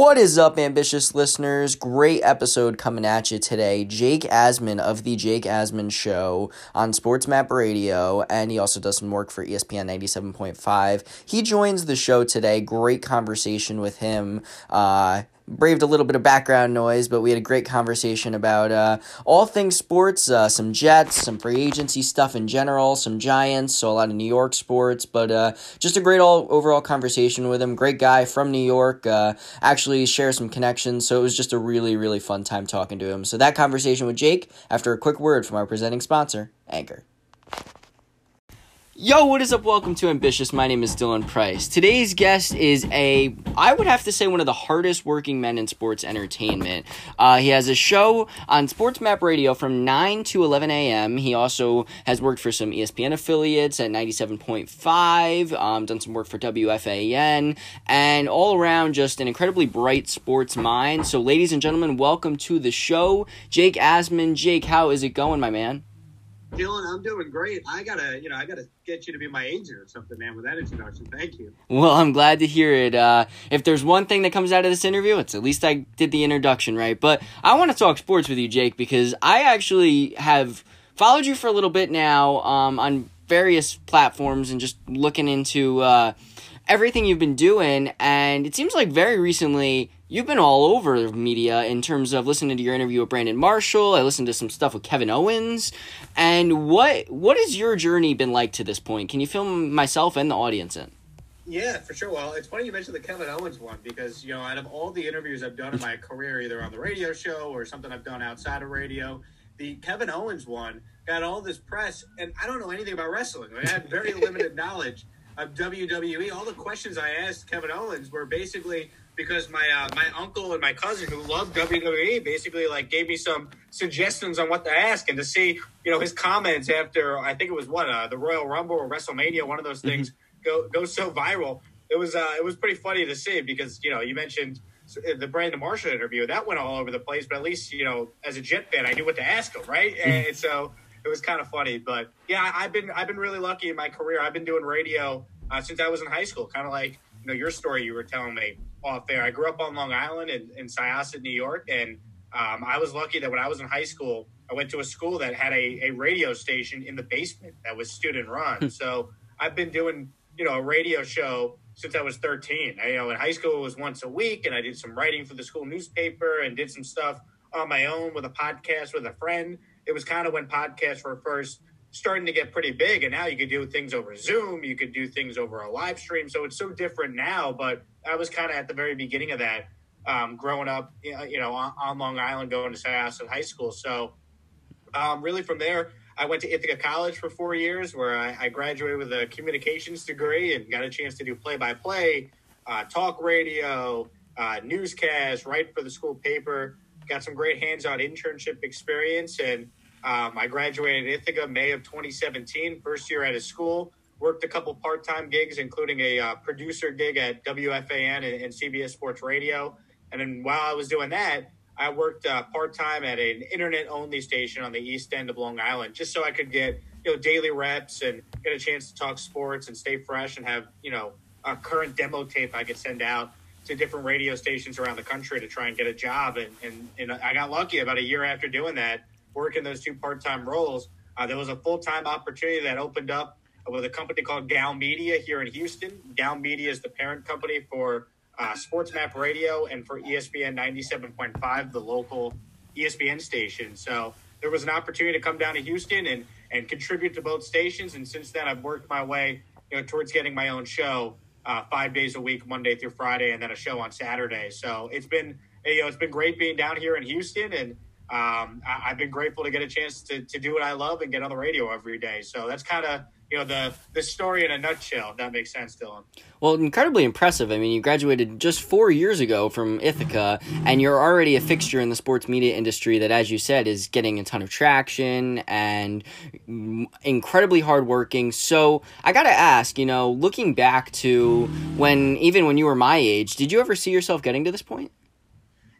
What is up, ambitious listeners? Great episode coming at you today. Jake Asman of The Jake Asman Show on Sports Map Radio, and he also does some work for ESPN 97.5. He joins the show today. Great conversation with him. Uh, braved a little bit of background noise, but we had a great conversation about uh, all things sports, uh, some Jets, some free agency stuff in general, some Giants, so a lot of New York sports, but uh, just a great all overall conversation with him. Great guy from New York, uh, actually share some connections, so it was just a really, really fun time talking to him. So that conversation with Jake after a quick word from our presenting sponsor, Anchor. Yo, what is up? Welcome to Ambitious. My name is Dylan Price. Today's guest is a, I would have to say, one of the hardest working men in sports entertainment. Uh, he has a show on Sports Map Radio from 9 to 11 a.m. He also has worked for some ESPN affiliates at 97.5, um, done some work for WFAN, and all around just an incredibly bright sports mind. So, ladies and gentlemen, welcome to the show. Jake Asman. Jake, how is it going, my man? Dylan, I'm doing great. I gotta, you know, I gotta get you to be my agent or something, man. With that introduction, thank you. Well, I'm glad to hear it. Uh, if there's one thing that comes out of this interview, it's at least I did the introduction right. But I want to talk sports with you, Jake, because I actually have followed you for a little bit now um, on various platforms and just looking into uh, everything you've been doing. And it seems like very recently you've been all over media in terms of listening to your interview with Brandon Marshall. I listened to some stuff with Kevin Owens. And what what has your journey been like to this point? Can you film myself and the audience in? Yeah, for sure. Well, it's funny you mentioned the Kevin Owens one because you know out of all the interviews I've done in my career, either on the radio show or something I've done outside of radio, the Kevin Owens one got all this press, and I don't know anything about wrestling. I had very limited knowledge of WWE. All the questions I asked Kevin Owens were basically because my uh, my uncle and my cousin who loved WWE basically like gave me some suggestions on what to ask and to see you know his comments after I think it was what uh, the Royal Rumble or WrestleMania one of those things mm-hmm. go go so viral. It was uh, it was pretty funny to see because you know you mentioned the Brandon Marshall interview that went all over the place, but at least you know as a Jet fan I knew what to ask him, right? Mm-hmm. And so it was kind of funny. But yeah, I've been I've been really lucky in my career. I've been doing radio uh, since I was in high school, kind of like you know your story you were telling me off there. I grew up on Long Island in, in Syosset, New York, and um, I was lucky that when I was in high school, I went to a school that had a, a radio station in the basement that was student run. Hmm. so I've been doing, you know, a radio show since I was 13. I, you know, in high school it was once a week, and I did some writing for the school newspaper and did some stuff on my own with a podcast with a friend. It was kind of when podcasts were first starting to get pretty big and now you could do things over zoom you could do things over a live stream so it's so different now but i was kind of at the very beginning of that um, growing up you know on, on, long island going to syosset high school so um, really from there i went to ithaca college for four years where I, I, graduated with a communications degree and got a chance to do play-by-play uh, talk radio uh, newscast write for the school paper got some great hands-on internship experience and um, I graduated Ithaca May of 2017, first year at a school. Worked a couple part time gigs, including a uh, producer gig at WFAN and, and, CBS Sports Radio. And then while I was doing that, I worked uh, part time at an internet only station on the east end of Long Island, just so I could get you know daily reps and get a chance to talk sports and stay fresh and have you know a current demo tape I could send out to different radio stations around the country to try and get a job. And, and, and I got lucky about a year after doing that working those two part time roles. Uh, there was a full time opportunity that opened up with a company called Gow Media here in Houston. Gow Media is the parent company for uh, Sports Map Radio and for ESPN 97.5, the local ESPN station. So there was an opportunity to come down to Houston and, and contribute to both stations. And since then, I've worked my way you know, towards getting my own show uh, five days a week, Monday through Friday, and then a show on Saturday. So it's been you know it's been great being down here in Houston and um, I, have been grateful to get a chance to, to do what I love and get on the radio every day. So that's kind of you know the the story in a nutshell. If that makes sense, Dylan. Well, incredibly impressive. I mean, you graduated just four years ago from Ithaca, and you're already a fixture in the sports media industry that, as you said, is getting a ton of traction and incredibly hardworking. So I got to ask, you know, looking back to when even when you were my age, did you ever see yourself getting to this point?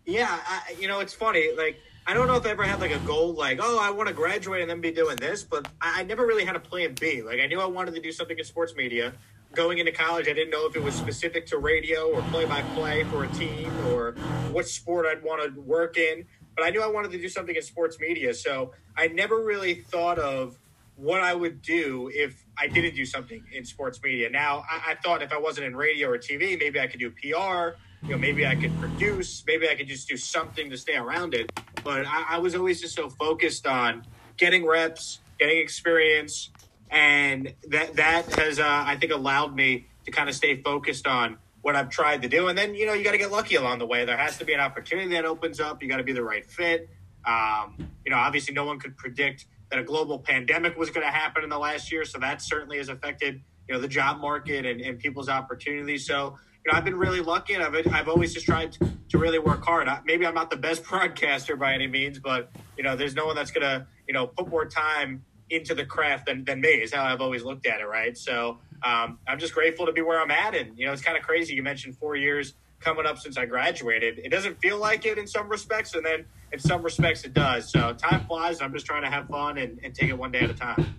Yeah, I, you know, it's funny, like I don't know if I ever had like a goal, like, oh, I want to graduate and then be doing this, but I, I, never really had a plan B. Like, I knew I wanted to do something in sports media. going into college, I didn't know if it was specific to radio or play by play for a team or what sport I'd want to work in. But I knew I wanted to do something in sports media. So I never really thought of what I would do if I didn't do something in sports media. Now, I, I, thought if I wasn't in radio or TV, maybe I could do PR. You know, maybe I could produce. Maybe I could just do something to stay around it. But I, I was always just so focused on getting reps, getting experience, and that that has uh, I think allowed me to kind of stay focused on what I've tried to do. And then you know you got to get lucky along the way. There has to be an opportunity that opens up. You got to be the right fit. Um, you know, obviously, no one could predict that a global pandemic was going to happen in the last year. So that certainly has affected, you know, the job market and, and people's opportunities. So, you know, I've been really lucky and I've, I've always just tried to, to really work hard. I, maybe I'm not the best broadcaster by any means, but, you know, there's no one that's going to, you know, put more time into the craft than, than me is how I've always looked at it. Right. So um, I'm just grateful to be where I'm at. And, you know, it's kind of crazy. You mentioned four years coming up since I graduated. It doesn't feel like it in some respects. And then in some respects it does. So time flies. I'm just trying to have fun and, and take it one day at a time.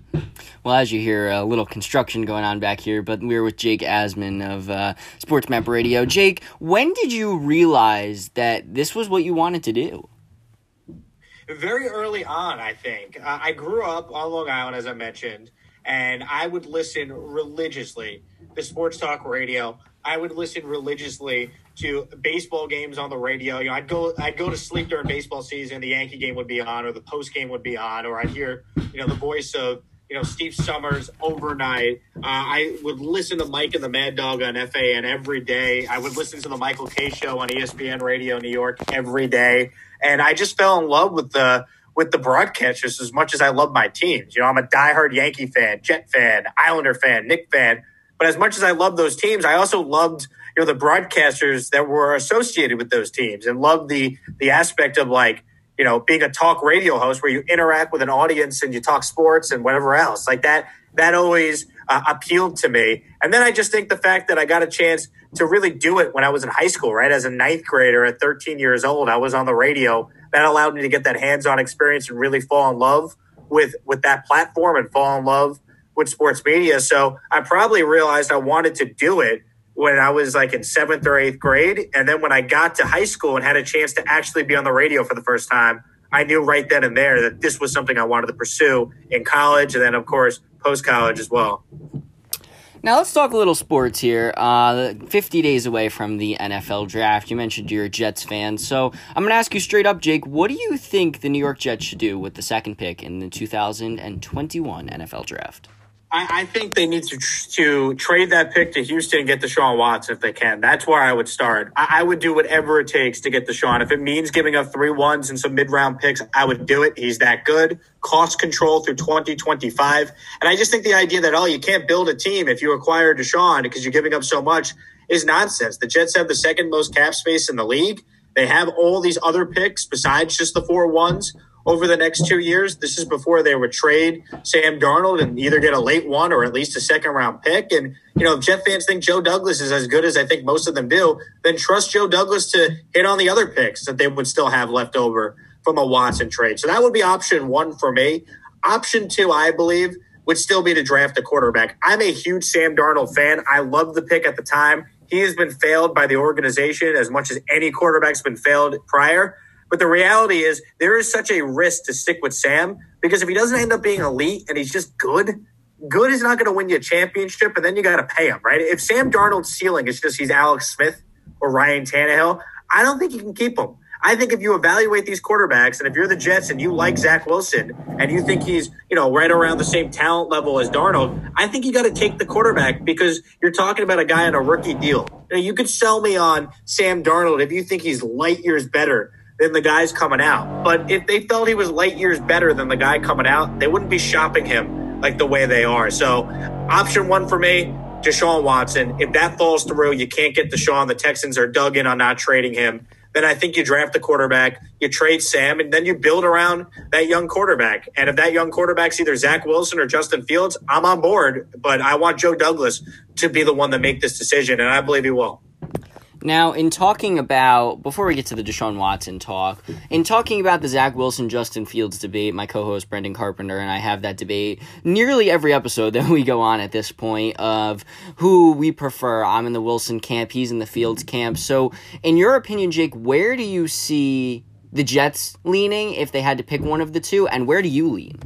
Well, as you hear, a little construction going on back here, but we're with Jake Asman of uh, Sports Map Radio. Jake, when did you realize that this was what you wanted to do? Very early on, I think. Uh, I grew up on Long Island, as I mentioned, and I would listen religiously to sports talk radio. I would listen religiously to baseball games on the radio. You know, I'd go I'd go to sleep during baseball season. The Yankee game would be on, or the post game would be on, or I'd hear you know the voice of you know Steve Somers overnight. Uh, I would listen to Mike and the Mad Dog on FAN every day. I would listen to the Michael Kay Show on ESPN Radio New York every day, and I just fell in love with the with the broadcasters as much as I love my teams. You know, I'm a diehard Yankee fan, Jet fan, Islander fan, Knick fan. But as much as I love those teams, I also loved you know the broadcasters that were associated with those teams and loved the the aspect of like you know being a talk radio host where you interact with an audience and you talk sports and whatever else like that that always uh, appealed to me. And then i just think the fact that i got a chance to really do it when i was in high school right? As a ninth grader at 13 years old i was on the radio. That allowed me to get that hands-on experience and really fall in love with with that platform and fall in love with sports media. So i probably realized i wanted to do it when I was like in seventh or eighth grade. And then when I got to high school and had a chance to actually be on the radio for the first time, I knew right then and there that this was something I wanted to pursue in college and then, of course, post college as well. Now let's talk a little sports here. Uh, 50 days away from the NFL draft. You mentioned you're a Jets fan, so I'm going to ask you straight up, Jake. What do you think the New York Jets should do with the second pick in the 2021 NFL draft? I, I, think they need to to trade that pick to Houston and get Deshaun Watson if they can. That's where I would start. I, I would do whatever it takes to get Deshaun. If it means giving up three ones and some mid round picks, I would do it. He's that good. Cost control through 2025. And I just think the idea that, oh, you can't build a team if you acquire Deshaun because you're giving up so much is nonsense. The Jets have the second most cap space in the league. They have all these other picks besides just the four ones over the next two years. This is before they would trade Sam Darnold and either get a late one or at least a second round pick. And, you know, if Jet fans think Joe Douglas is as good as I think most of them do, then trust Joe Douglas to hit on the other picks that they would still have left over from a Watson trade. So that would be option one for me. Option two, I believe, would still be to draft a quarterback. I'm a huge Sam Darnold fan. I love the pick at the time. He has been failed by the organization as much as any quarterback's been failed prior. But the reality is, there is such a risk to stick with Sam because if he doesn't end up being elite and he's just good, good is not going to win you a championship, and then you got to pay him, right? If Sam Darnold's ceiling is just he's Alex Smith or Ryan Tannehill, I don't think you can keep him. I think if you evaluate these quarterbacks, and if you're the Jets and you like Zach Wilson and you think he's, you know, right around the same talent level as Darnold, I think you got to take the quarterback because you're talking about a guy on a rookie deal. You, know, you could sell me on Sam Darnold if you think he's light years better than the guys coming out. But if they felt he was light years better than the guy coming out, they wouldn't be shopping him like the way they are. So, option one for me, Deshaun Watson. If that falls through, you can't get Deshaun. The Texans are dug in on not trading him. Then I think you draft the quarterback, you trade Sam, and then you build around that young quarterback. And if that young quarterback's either Zach Wilson or Justin Fields, I'm on board. But I want Joe Douglas to be the one that make this decision, and I believe he will. Now, in talking about, before we get to the Deshaun Watson talk, in talking about the Zach Wilson Justin Fields debate, my co host Brendan Carpenter and I have that debate nearly every episode that we go on at this point of who we prefer. I'm in the Wilson camp, he's in the Fields camp. So, in your opinion, Jake, where do you see the Jets leaning if they had to pick one of the two, and where do you lean?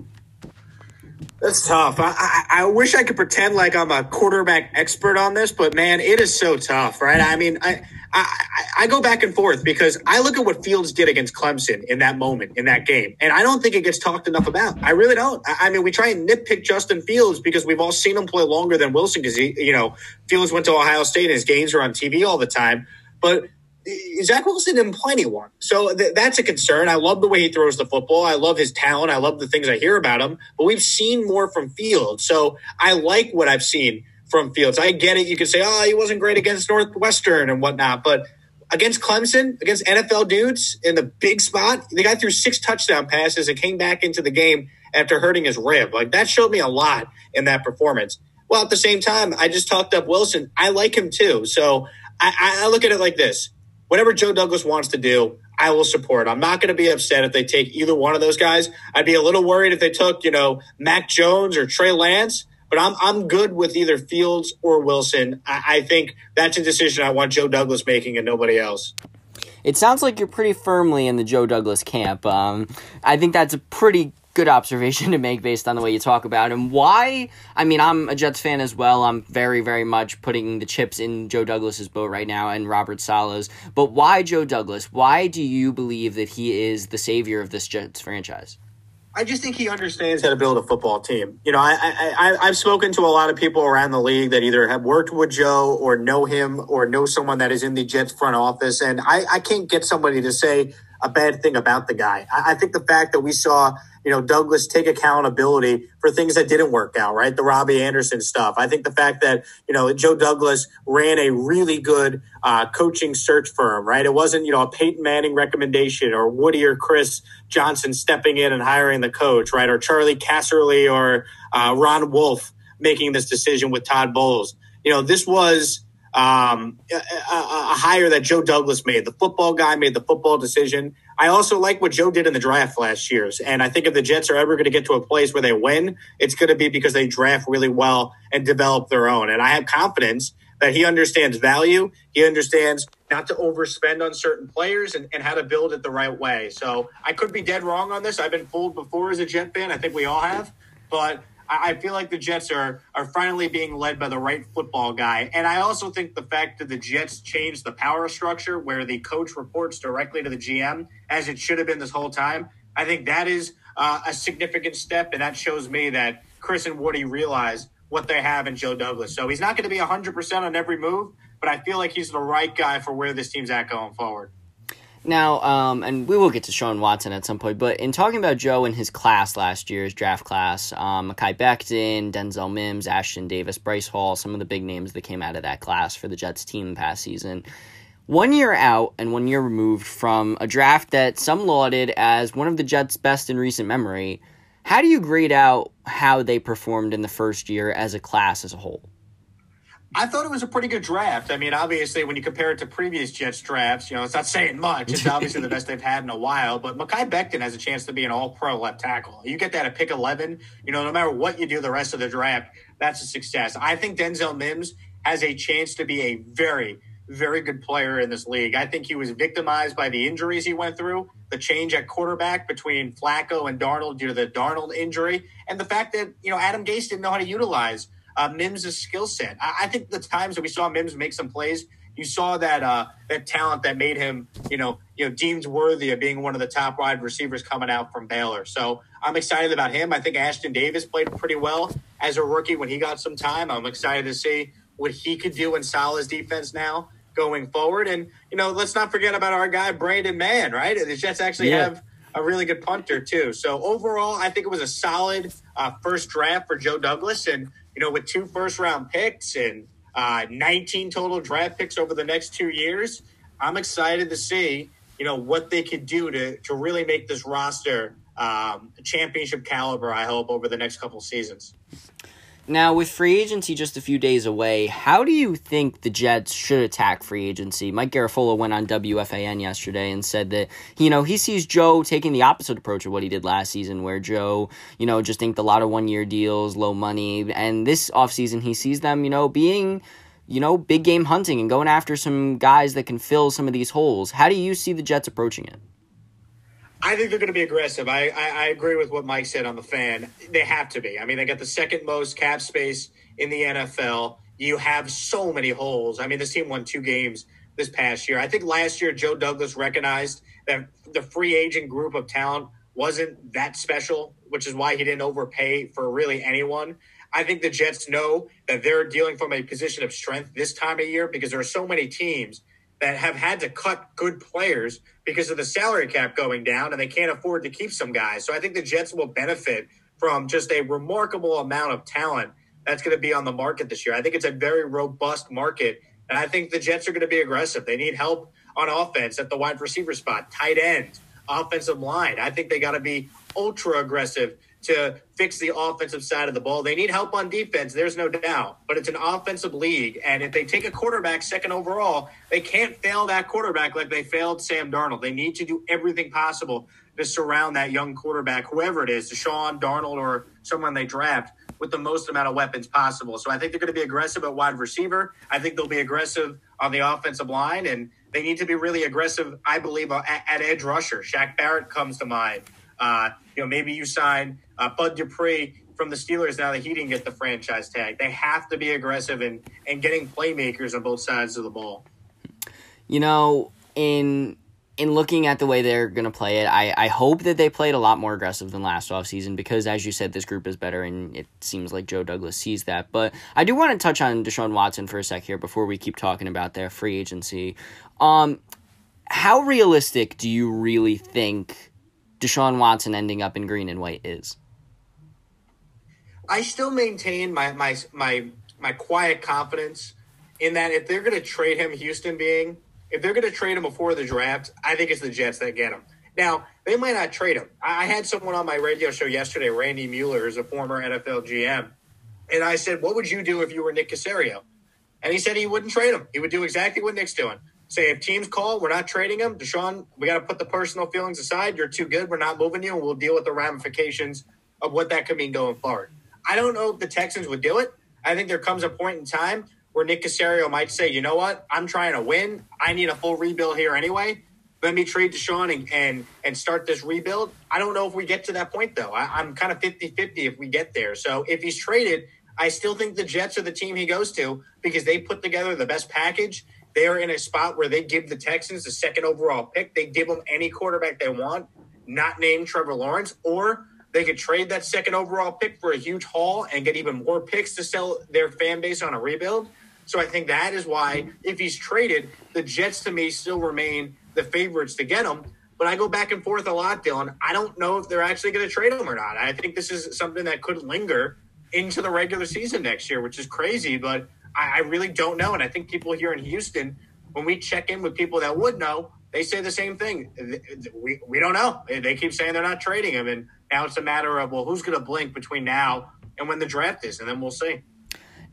That's tough. I, I, I, wish I could pretend like I'm a quarterback expert on this, but man, it is so tough, right? I mean, I, I, I go back and forth because I look at what Fields did against Clemson in that moment, in that game, and I don't think it gets talked enough about. I really don't. I, I mean, we try and nitpick Justin Fields because we've all seen him play longer than Wilson because he, you know, Fields went to Ohio State and his games are on TV all the time. But Zach Wilson didn't play anyone. So th- that's a concern. I love the way he throws the football. I love his talent. I love the things I hear about him. But we've seen more from Fields. So I like what I've seen from Fields. I get it. You could say, oh, he wasn't great against Northwestern and whatnot. But against Clemson, against NFL dudes in the big spot, the guy threw six touchdown passes and came back into the game after hurting his rib. Like that showed me a lot in that performance. Well, at the same time, I just talked up Wilson. I like him too. So I, I look at it like this whatever Joe Douglas wants to do, I will support. I'm not going to be upset if they take either one of those guys. I'd be a little worried if they took, you know, Mac Jones or Trey Lance, but I'm I'm good with either Fields or Wilson. I, I think that's a decision I want Joe Douglas making and nobody else. It sounds like you're pretty firmly in the Joe Douglas camp. Um, I think that's a pretty good observation to make based on the way you talk about him. Why? I mean, I'm a Jets fan as well. I'm very, very much putting the chips in Joe Douglas's boat right now and Robert Saleh's. But why Joe Douglas? Why do you believe that he is the savior of this Jets franchise? I just think he understands how to build a football team. You know, I, I, I have spoken to a lot of people around the league that either have worked with Joe or know him or know someone that is in the Jets front office, and I, I can't get somebody to say a bad thing about the guy. I, I think the fact that we saw you know, Douglas take accountability for things that didn't work out, right? The Robbie Anderson stuff. I think the fact that, you know, Joe Douglas ran a really good uh, coaching search firm, right? It wasn't, you know, a Peyton Manning recommendation or Woody or Chris Johnson stepping in and hiring the coach, right? Or Charley Casserly or uh, Ron Wolf making this decision with Todd Bowles. You know, this was um, a, a, a hire that Joe Douglas made. The football guy made the football decision I also like what Joe did in the draft last year's. And I think if the Jets are ever going to get to a place where they win, it's going to be because they draft really well and develop their own. And I have confidence that he understands value. He understands not to overspend on certain players and, and how to build it the right way. So I could be dead wrong on this. I've been fooled before as a Jet fan. I think we all have. But I feel like the Jets are are finally being led by the right football guy, and I also think the fact that the Jets changed the power structure where the coach reports directly to the GM, as it should have been this whole time, I think that is uh, a significant step, and that shows me that Chris and Woody realize what they have in Joe Douglas. So he's not going to be hundred percent on every move, but I feel like he's the right guy for where this team's at going forward. Now, um, and we will get to Sean Watson at some point, but in talking about Joe and his class last year's draft class, um, Mekhi Becton, Denzel Mims, Ashtyn Davis, Bryce Hall, some of the big names that came out of that class for the Jets team past season. One year out and one year removed from a draft that some lauded as one of the Jets' best in recent memory, how do you grade out how they performed in the first year as a class as a whole? I thought it was a pretty good draft. I mean, obviously, when you compare it to previous Jets drafts, you know, it's not saying much. It's obviously the best they've had in a while. But Mekhi Becton has a chance to be an all pro left tackle. You get that at pick 11, you know, no matter what you do the rest of the draft, that's a success. I think Denzel Mims has a chance to be a very, very good player in this league. I think he was victimized by the injuries he went through, the change at quarterback between Flacco and Darnold due to the Darnold injury, and the fact that, you know, Adam Gase didn't know how to utilize uh, Mims' skill set. I, I, think the times that we saw Mims make some plays, you saw that uh, that talent that made him, you know, you know, deemed worthy of being one of the top wide receivers coming out from Baylor. So I'm excited about him. I think Ashtyn Davis played pretty well as a rookie when he got some time. I'm excited to see what he could do in Saleh's defense now going forward. And you know, let's not forget about our guy Braden Mann. Right, the Jets actually yeah. have a really good punter too. So overall, I think it was a solid uh, first draft for Joe Douglas, and you know, with two first round picks and uh, 19 total draft picks over the next two years, I'm excited to see, you know, what they could do to, to really make this roster um, championship caliber, I hope, over the next couple seasons. Now, with free agency just a few days away, how do you think the Jets should attack free agency? Mike Garafolo went on WFAN yesterday and said that, you know, he sees Joe taking the opposite approach of what he did last season, where Joe, you know, just inked a lot of one year deals, low money. And this offseason, he sees them, you know, being, you know, big game hunting and going after some guys that can fill some of these holes. How do you see the Jets approaching it? I think they're going to be aggressive. I, I, I, agree with what Mike said on the fan. They have to be. I mean, they got the second most cap space in the NFL. You have so many holes. I mean, this team won two games this past year. I think last year Joe Douglas recognized that the free agent group of talent wasn't that special, which is why he didn't overpay for really anyone. I think the Jets know that they're dealing from a position of strength this time of year because there are so many teams that have had to cut good players because of the salary cap going down and they can't afford to keep some guys. So I think the Jets will benefit from just a remarkable amount of talent that's going to be on the market this year. I think it's a very robust market. And I think the Jets are going to be aggressive. They need help on offense at the wide receiver spot, tight end, offensive line. I think they got to be ultra aggressive to fix the offensive side of the ball. They need help on defense, there's no doubt, but it's an offensive league. And if they take a quarterback second overall, they can't fail that quarterback like they failed Sam Darnold. They need to do everything possible to surround that young quarterback, whoever it is, Deshaun, Darnold, or someone they draft, with the most amount of weapons possible. So I think they're going to be aggressive at wide receiver. I think they'll be aggressive on the offensive line, and they need to be really aggressive, I believe, at, at edge rusher. Shaq Barrett comes to mind. Uh, you know, maybe you sign uh, Bud Dupree from the Steelers now that he didn't get the franchise tag. They have to be aggressive and and getting playmakers on both sides of the ball. You know, in in looking at the way they're going to play it, I, I hope that they played a lot more aggressive than last offseason because, as you said, this group is better and it seems like Joe Douglas sees that. But I do want to touch on Deshaun Watson for a sec here before we keep talking about their free agency. Um, how realistic do you really think Deshaun Watson ending up in green and white is? I still maintain my my my my quiet confidence in that if they're going to trade him, Houston being, if they're going to trade him before the draft, I think it's the Jets that get him. Now they might not trade him. I had someone on my radio show yesterday, Randy Mueller, is a former NFL GM, and I said, "What would you do if you were Nick Caserio?" And he said he wouldn't trade him. He would do exactly what Nick's doing say if teams call, we're not trading him. Deshaun, we got to put the personal feelings aside. You're too good. We're not moving you, and we'll deal with the ramifications of what that could mean going forward. I don't know if the Texans would do it. I think there comes a point in time where Nick Caserio might say, you know what, I'm trying to win. I need a full rebuild here anyway. Let me trade Deshaun and, and, and start this rebuild. I don't know if we get to that point, though. I, I'm kind of 50 50 if we get there. So if he's traded, I still think the Jets are the team he goes to because they put together the best package they're in a spot where they give the Texans the second overall pick. They give them any quarterback they want, not named Trevor Lawrence, or they could trade that second overall pick for a huge haul and get even more picks to sell their fan base on a rebuild. So I think that is why, if he's traded, the Jets to me still remain the favorites to get him. But I go back and forth a lot, Dylan. I don't know if they're actually going to trade him or not. I think this is something that could linger into the regular season next year, which is crazy. But I, I really don't know. And I think people here in Houston, when we check in with people that would know, they say the same thing. We, we don't know. They keep saying they're not trading him. And now it's a matter of, well, who's going to blink between now and when the draft is? And then we'll see.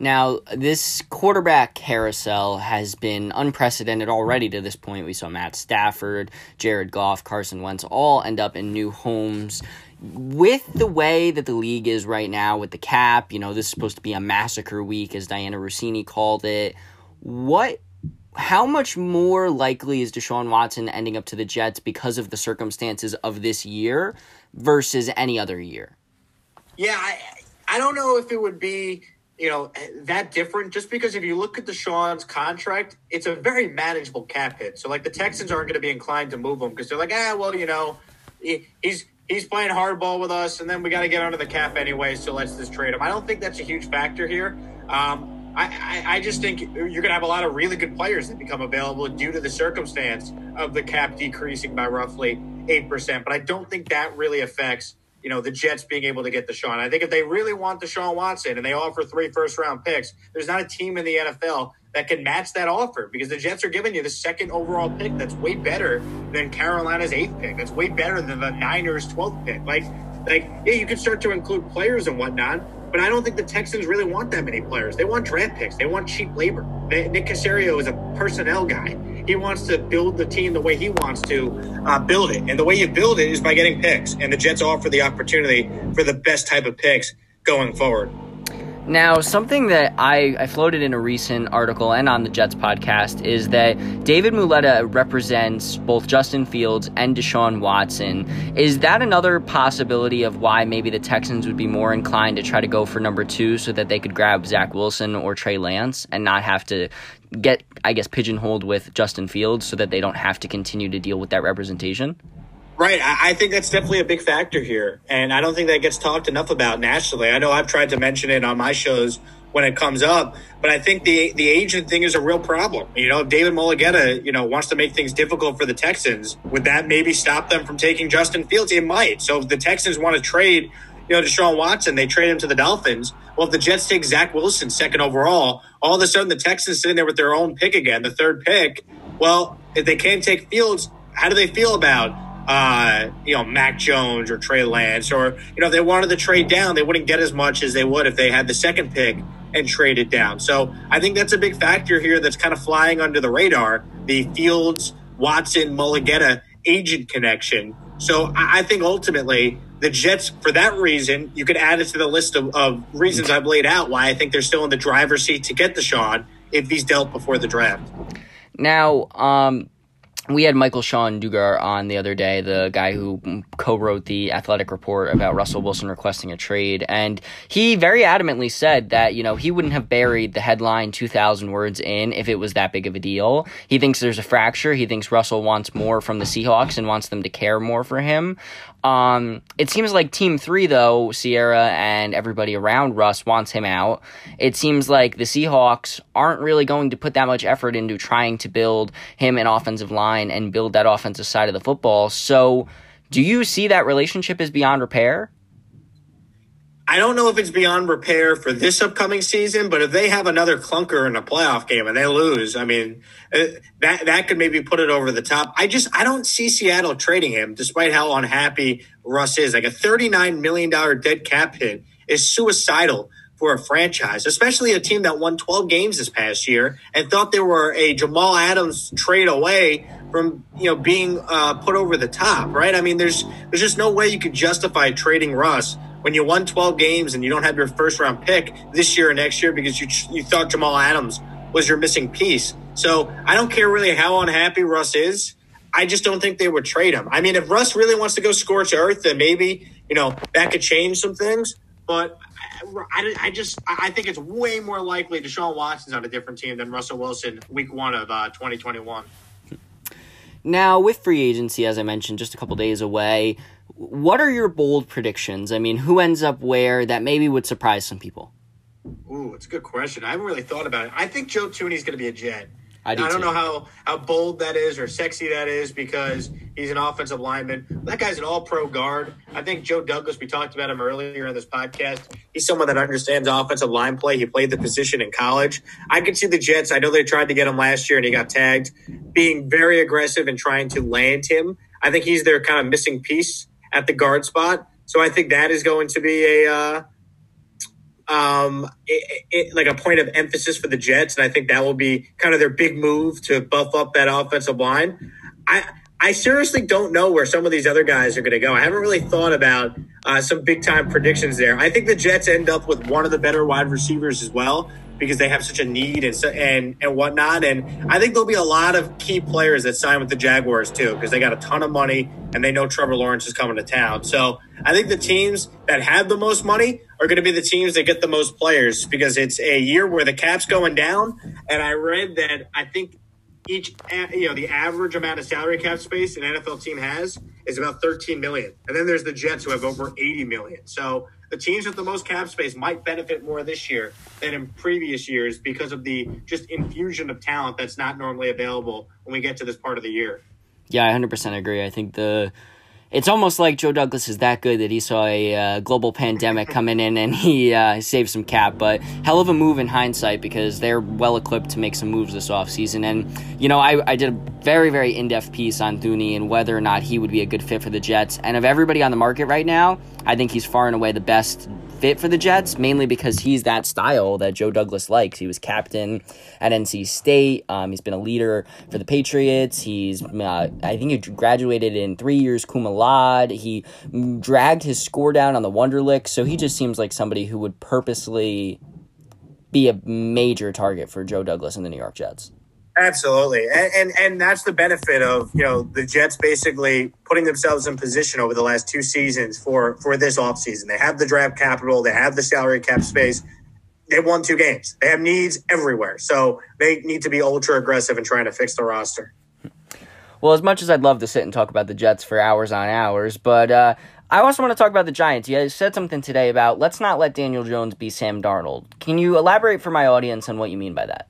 Now, this quarterback carousel has been unprecedented already to this point. We saw Matt Stafford, Jared Goff, Carson Wentz all end up in new homes with the way that the league is right now with the cap, you know, this is supposed to be a massacre week as Dianna Russini called it. What how much more likely is Deshaun Watson ending up to the Jets because of the circumstances of this year versus any other year? Yeah, I I don't know if it would be you know that different just because if you look at Deshaun's contract, it's a very manageable cap hit. So like the Texans aren't going to be inclined to move him because they're like, ah, well, you know, he's he's playing hardball with us, and then we got to get under the cap anyway, so let's just trade him. I don't think that's a huge factor here. Um, I, I, I, just think you're going to have a lot of really good players that become available due to the circumstance of the cap decreasing by roughly 8%. But I don't think that really affects, you know, the Jets being able to get the Deshaun. I think if they really want the Deshaun Watson and they offer three first round picks, there's not a team in the NFL that can match that offer because the Jets are giving you the second overall pick that's way better than Carolina's eighth pick. That's way better than the Niners' 12th pick. Like, like yeah, you can start to include players and whatnot, But I don't think the Texans really want that many players. They want draft picks. They want cheap labor. Nick Caserio is a personnel guy. He wants to build the team the way he wants to uh, build it, and the way you build it is by getting picks. And the Jets offer the opportunity for the best type of picks going forward. Now, something that I, I floated in a recent article and on the Jets podcast is that David Mulugheta represents both Justin Fields and Deshaun Watson. Is that another possibility of why maybe the Texans would be more inclined to try to go for number two so that they could grab Zach Wilson or Trey Lance and not have to get, I guess, pigeonholed with Justin Fields so that they don't have to continue to deal with that representation? Right. I think that's definitely a big factor here. And I don't think that gets talked enough about nationally. I know I've tried to mention it on my shows when it comes up, but I think the the agent thing is a real problem. You know, if David Mulugheta, you know, wants to make things difficult for the Texans, would that maybe stop them from taking Justin Fields? It might. So if the Texans want to trade, you know, Deshaun Watson, they trade him to the Dolphins. Well, if the Jets take Zach Wilson second overall, all of a sudden the Texans sitting there with their own pick again, the third pick. Well, if they can't take Fields, how do they feel about uh, you know, Mac Jones or Trey Lance, or, you know, they wanted to trade down, they wouldn't get as much as they would if they had the second pick and traded down. So I think that's a big factor here that's kind of flying under the radar the Fields, Watson, Mulugheta agent connection. So I think ultimately the Jets, for that reason, you could add it to the list of, of reasons I've laid out why I think they're still in the driver's seat to get the Deshaun if he's dealt before the draft. Now, um, we had Michael-Shawn Dugar on the other day, the guy who co-wrote the athletic report about Russell Wilson requesting a trade, and he very adamantly said that you know he wouldn't have buried the headline 2,000 words in if it was that big of a deal. He thinks there's a fracture. He thinks Russell wants more from the Seahawks and wants them to care more for him. Um, it seems like Team Three, though, Ciara and everybody around Russ wants him out. It seems like the Seahawks aren't really going to put that much effort into trying to build him an offensive line and build that offensive side of the football. So, do you see that relationship as beyond repair? I don't know if it's beyond repair for this upcoming season, but if they have another clunker in a playoff game and they lose, I mean, uh, that that could maybe put it over the top. I just I don't see Seattle trading him, despite how unhappy Russ is. Like a thirty nine million dollar dead cap hit is suicidal for a franchise, especially a team that won twelve games this past year and thought they were a Jamal Adams trade away from you know being uh, put over the top. Right? I mean, there's there's just no way you could justify trading Russ when you won 12 games and you don't have your first round pick this year or next year because you you thought Jamal Adams was your missing piece. So I don't care really how unhappy Russ is. I just don't think they would trade him. I mean, if Russ really wants to go scorch earth, then maybe you know that could change some things. But I, I just I think it's way more likely Deshaun Watson's on a different team than Russell Wilson week one of uh, 2021. Now, with free agency, as I mentioned, just a couple days away, what are your bold predictions? I mean, who ends up where that maybe would surprise some people? Ooh, it's a good question. I haven't really thought about it. I think Joe Thuney's going to be a Jet. I, do I don't too. know how, how bold that is or sexy that is because he's an offensive lineman. That guy's an all pro guard. I think Joe Douglas, we talked about him earlier in this podcast. He's someone that understands offensive line play. He played the position in college. I can see the Jets. I know they tried to get him last year and he got tagged, being very aggressive and trying to land him. I think he's their kind of missing piece at the guard spot. So I think that is going to be a. Uh, um, it, it, like a point of emphasis for the Jets, and I think that will be kind of their big move to buff up that offensive line. I I seriously don't know where some of these other guys are going to go. I haven't really thought about uh, some big time predictions there. I think the Jets end up with one of the better wide receivers as well because they have such a need and and and whatnot. And I think there'll be a lot of key players that sign with the Jaguars too because they got a ton of money and they know Trevor Lawrence is coming to town. So I think the teams that have the most money are going to be the teams that get the most players because it's a year where the cap's going down. And I read that I think each you know the average amount of salary cap space an NFL team has is about 13 million. And then there's the Jets who have over 80 million. So the teams with the most cap space might benefit more this year than in previous years because of the just infusion of talent that's not normally available when we get to this part of the year. Yeah, I 100% agree. I think the it's almost like Joe Douglas is that good that he saw a uh, global pandemic coming in and he uh, saved some cap. But hell of a move in hindsight because they're well equipped to make some moves this offseason. And, you know, I, I did a very, very in depth piece on Thuney and whether or not he would be a good fit for the Jets. And of everybody on the market right now, I think he's far and away the best fit for the Jets, mainly because he's that style that Joe Douglas likes. He was captain at NC State. Um, he's been a leader for the Patriots. He's, uh, I think, he graduated in three years cum laude. He dragged his score down on the Wonderlic, so he just seems like somebody who would purposely be a major target for Joe Douglas and the New York Jets. Absolutely, and, and and that's the benefit of you know the Jets basically putting themselves in position over the last two seasons for for this offseason. They have the draft capital, they have the salary cap space. They won two games. They have needs everywhere, so they need to be ultra aggressive in trying to fix the roster. Well, as much as I'd love to sit and talk about the Jets for hours on hours, but uh, I also want to talk about the Giants. You said something today about let's not let Daniel Jones be Sam Darnold. Can you elaborate for my audience on what you mean by that?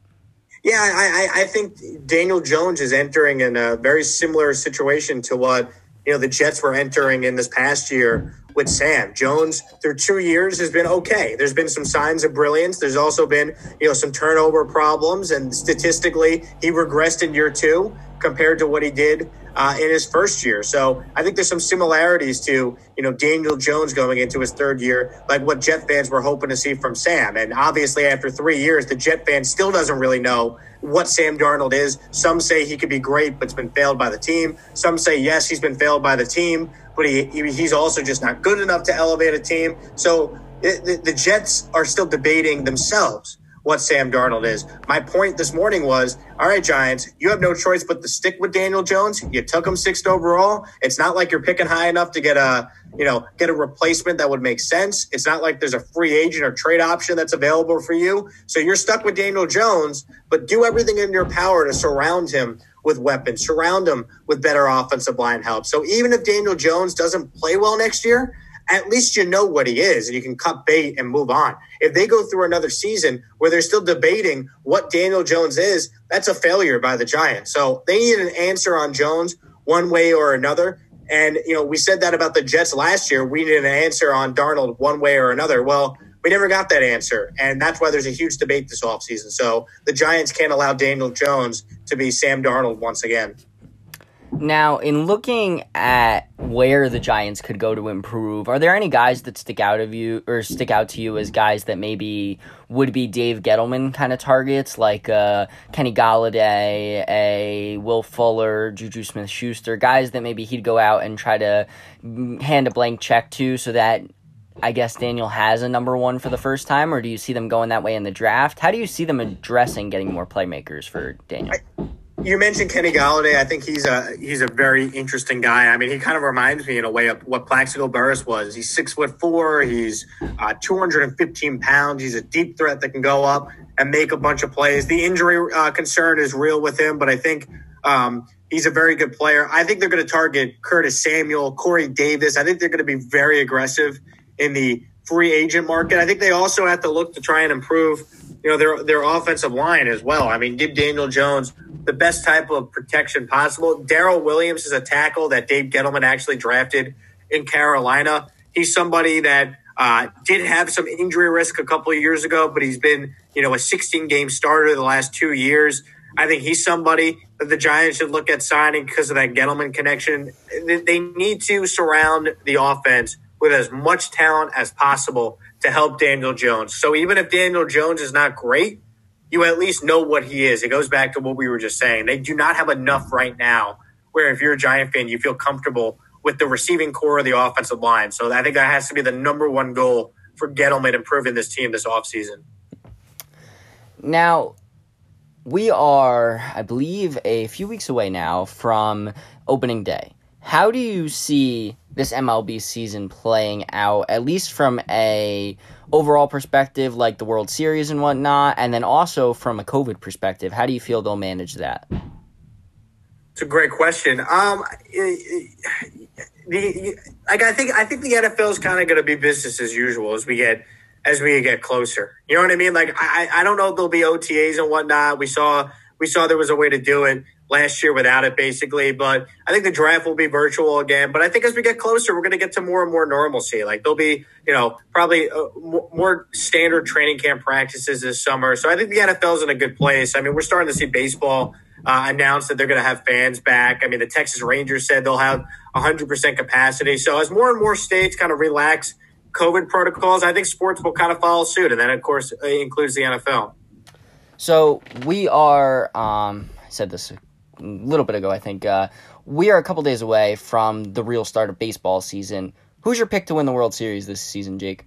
Yeah, I, I think Daniel Jones is entering in a very similar situation to what you know the Jets were entering in this past year with Sam Jones. Through two years has been okay. There's been some signs of brilliance. There's also been you know some turnover problems, and statistically he regressed in year two compared to what he did uh, in his first year. So I think there's some similarities to you know Daniel Jones going into his third year, like what Jet fans were hoping to see from Sam. And obviously, after three years, the Jet fan still doesn't really know what Sam Darnold is. Some say he could be great, but it's been failed by the team. Some say yes, he's been failed by the team, but he, he's also just not good enough to elevate a team. So the, the Jets are still debating themselves what Sam Darnold is. My point this morning was, all right, Giants, you have no choice but to stick with Daniel Jones. You took him sixth overall. It's not like you're picking high enough to get a, you know, get a replacement that would make sense. It's not like there's a free agent or trade option that's available for you. So you're stuck with Daniel Jones, but do everything in your power to surround him with weapons, surround him with better offensive line help. So even if Daniel Jones doesn't play well next year, at least you know what he is and you can cut bait and move on. If they go through another season where they're still debating what Daniel Jones is, that's a failure by the Giants. So they need an answer on Jones one way or another. And, you know, we said that about the Jets last year. We needed an answer on Darnold one way or another. Well, we never got that answer. And that's why there's a huge debate this offseason. So the Giants can't allow Daniel Jones to be Sam Darnold once again. Now, in looking at where the Giants could go to improve, are there any guys that stick out of you or stick out to you as guys that maybe would be Dave Gettleman kind of targets, like uh, Kenny Golladay, a Will Fuller, Juju Smith Schuster, guys that maybe he'd go out and try to hand a blank check to so that I guess Daniel has a number one for the first time, or do you see them going that way in the draft? How do you see them addressing getting more playmakers for Daniel? I- you mentioned Kenny Golladay. I think he's a he's a very interesting guy. I mean, he kind of reminds me in a way of what Plaxico Burress was. He's six foot four. He's uh, 215 pounds. He's a deep threat that can go up and make a bunch of plays. The injury uh, concern is real with him, but I think um, he's a very good player. I think they're going to target Curtis Samuel, Corey Davis. I think they're going to be very aggressive in the free agent market. I think they also have to look to try and improve, you know, their their offensive line as well. I mean, give Daniel Jones the best type of protection possible. Daryl Williams is a tackle that Dave Gettleman actually drafted in Carolina. He's somebody that uh, did have some injury risk a couple of years ago, but he's been, you know, a 16 game starter the last two years. I think he's somebody that the Giants should look at signing because of that Gettleman connection. They need to surround the offense with as much talent as possible to help Daniel Jones. So even if Daniel Jones is not great, you at least know what he is. It goes back to what we were just saying. They do not have enough right now where if you're a Giant fan, you feel comfortable with the receiving corps of the offensive line. So I think that has to be the number one goal for Gettleman improving this team this offseason. Now, we are, I believe, a few weeks away now from opening day. How do you see this MLB season playing out, at least from a overall perspective, like the World Series and whatnot, and then also from a COVID perspective? How do you feel they'll manage that? It's a great question. Um, the like I think I think the NFL is kind of going to be business as usual as we get as we get closer. You know what I mean? Like I I don't know if there'll be OTAs and whatnot. We saw we saw there was a way to do it last year without it, basically. But I think the draft will be virtual again. But I think as we get closer, we're going to get to more and more normalcy. Like there'll be, you know, probably uh, more standard training camp practices this summer. So I think the NFL is in a good place. I mean, we're starting to see baseball uh, announce that they're going to have fans back. I mean, the Texas Rangers said they'll have 100% capacity. So as more and more states kind of relax COVID protocols, I think sports will kind of follow suit. And then, of course, includes the NFL. So we are, um, I said this little bit ago, I think. Uh, we are a couple days away from the real start of baseball season. Who's your pick to win the World Series this season, Jake?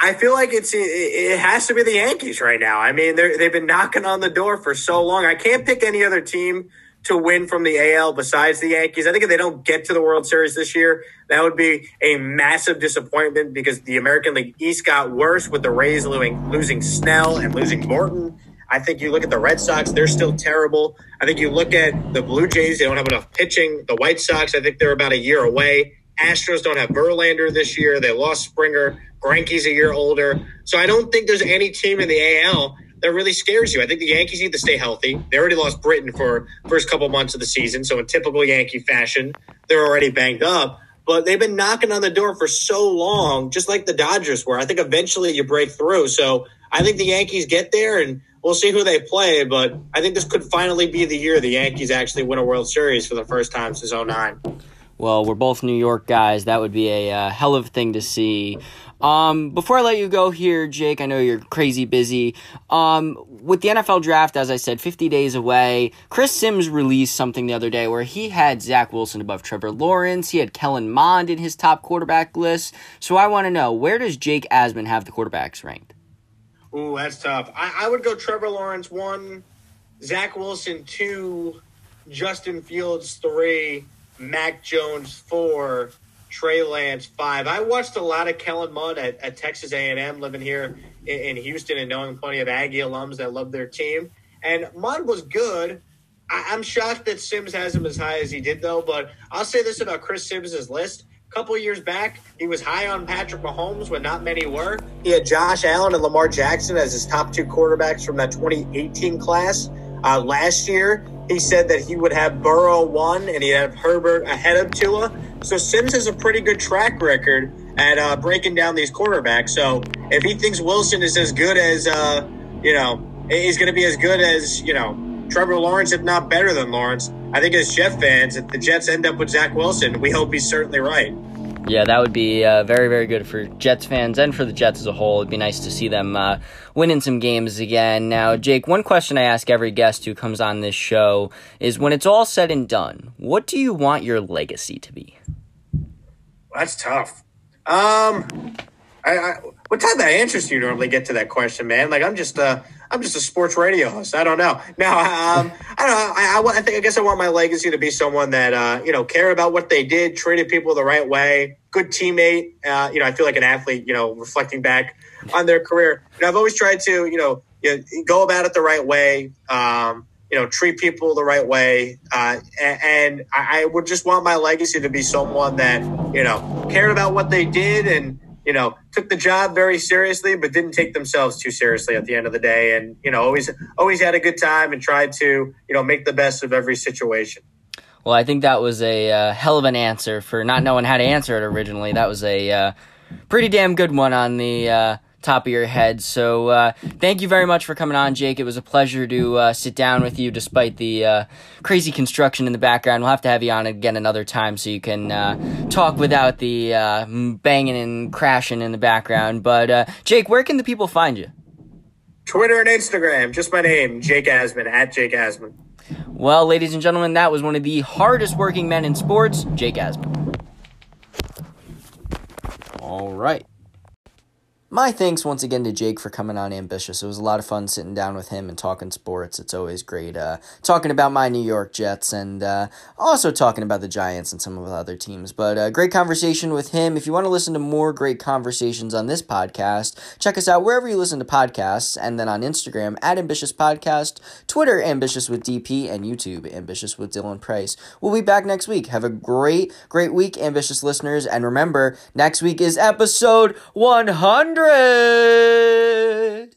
I feel like it's it has to be the Yankees right now. I mean, they've been knocking on the door for so long. I can't pick any other team to win from the AL besides the Yankees. I think if they don't get to the World Series this year, that would be a massive disappointment because the American League East got worse with the Rays losing, losing Snell and losing Morton. I think you look at the Red Sox, they're still terrible. I think you look at the Blue Jays, they don't have enough pitching. The White Sox, I think they're about a year away. Astros don't have Verlander this year. They lost Springer. Greinke's a year older. So I don't think there's any team in the AL that really scares you. I think the Yankees need to stay healthy. They already lost Britton for first couple months of the season, so in typical Yankee fashion, they're already banged up. But they've been knocking on the door for so long, just like the Dodgers were. I think eventually you break through. So I think the Yankees get there, and we'll see who they play. But I think this could finally be the year the Yankees actually win a World Series for the first time since 09. Well, we're both New York guys. That would be a uh, hell of a thing to see. Um, before I let you go here, Jake, I know you're crazy busy. Um, with the NFL draft, as I said, 50 days away, Chris Sims released something the other day where he had Zach Wilson above Trevor Lawrence. He had Kellen Mond in his top quarterback list. So I want to know where does Jake Asman have the quarterbacks ranked? Ooh, that's tough. I, I would go Trevor Lawrence one, Zach Wilson two, Justin Fields three, Mac Jones four, Trey Lance five. I watched a lot of Kellen Mond at, at Texas A&M, living here in, in, Houston and knowing plenty of Aggie alums that love their team. And Mond was good. I, am shocked that Sims has him as high as he did, though. But I'll say this about Chris Sims' list. Couple years back, he was high on Patrick Mahomes when not many were. He had Josh Allen and Lamar Jackson as his top two quarterbacks from that 2018 class. Uh, last year, he said that he would have Burrow one and he'd have Herbert ahead of Tua. So Sims has a pretty good track record at uh, breaking down these quarterbacks. So if he thinks Wilson is as good as, uh, you know, he's going to be as good as, you know, Trevor Lawrence, if not better than Lawrence, I think as Jet fans, if the Jets end up with Zach Wilson, we hope he's certainly right. Yeah, that would be uh, very, very good for Jets fans and for the Jets as a whole. It'd be nice to see them uh, winning some games again. Now, Jake, one question I ask every guest who comes on this show is when it's all said and done, what do you want your legacy to be? That's tough. Um, I, I what type of answers do you normally get to that question, man? Like I'm just a I'm just a sports radio host. I don't know. Now, um, I don't know. I, I, I, think I guess I want my legacy to be someone that uh, you know care about what they did, treated people the right way, good teammate. Uh, you know, I feel like an athlete. You know, reflecting back on their career, and I've always tried to you know, you know go about it the right way. Um, you know, treat people the right way. Uh, and I, would just want my legacy to be someone that, you know, cared about what they did and, you know, took the job very seriously, but didn't take themselves too seriously at the end of the day. And, you know, always, always had a good time and tried to, you know, make the best of every situation. Well, I think that was a uh, hell of an answer for not knowing how to answer it originally. That was a uh, pretty damn good one on the uh, top of your head. So uh, thank you very much for coming on, Jake. It was a pleasure to uh, sit down with you despite the uh, crazy construction in the background. We'll have to have you on again another time so you can uh, talk without the uh, banging and crashing in the background. But uh, Jake, where can the people find you? Twitter and Instagram, just my name, Jake Asman, at Jake Asman. Well, ladies and gentlemen, that was one of the hardest working men in sports, Jake Asman. All right. My thanks once again to Jake for coming on Ambitious. It was a lot of fun sitting down with him and talking sports. It's always great uh, talking about my New York Jets and uh, also talking about the Giants and some of the other teams. But uh, great conversation with him. If you want to listen to more great conversations on this podcast, check us out wherever you listen to podcasts and then on Instagram at Ambitious Podcast, Twitter Ambitious with DP, and YouTube Ambitious with Dylan Price. We'll be back next week. Have a great, great week, ambitious listeners. And remember, next week is episode 100. Spirit.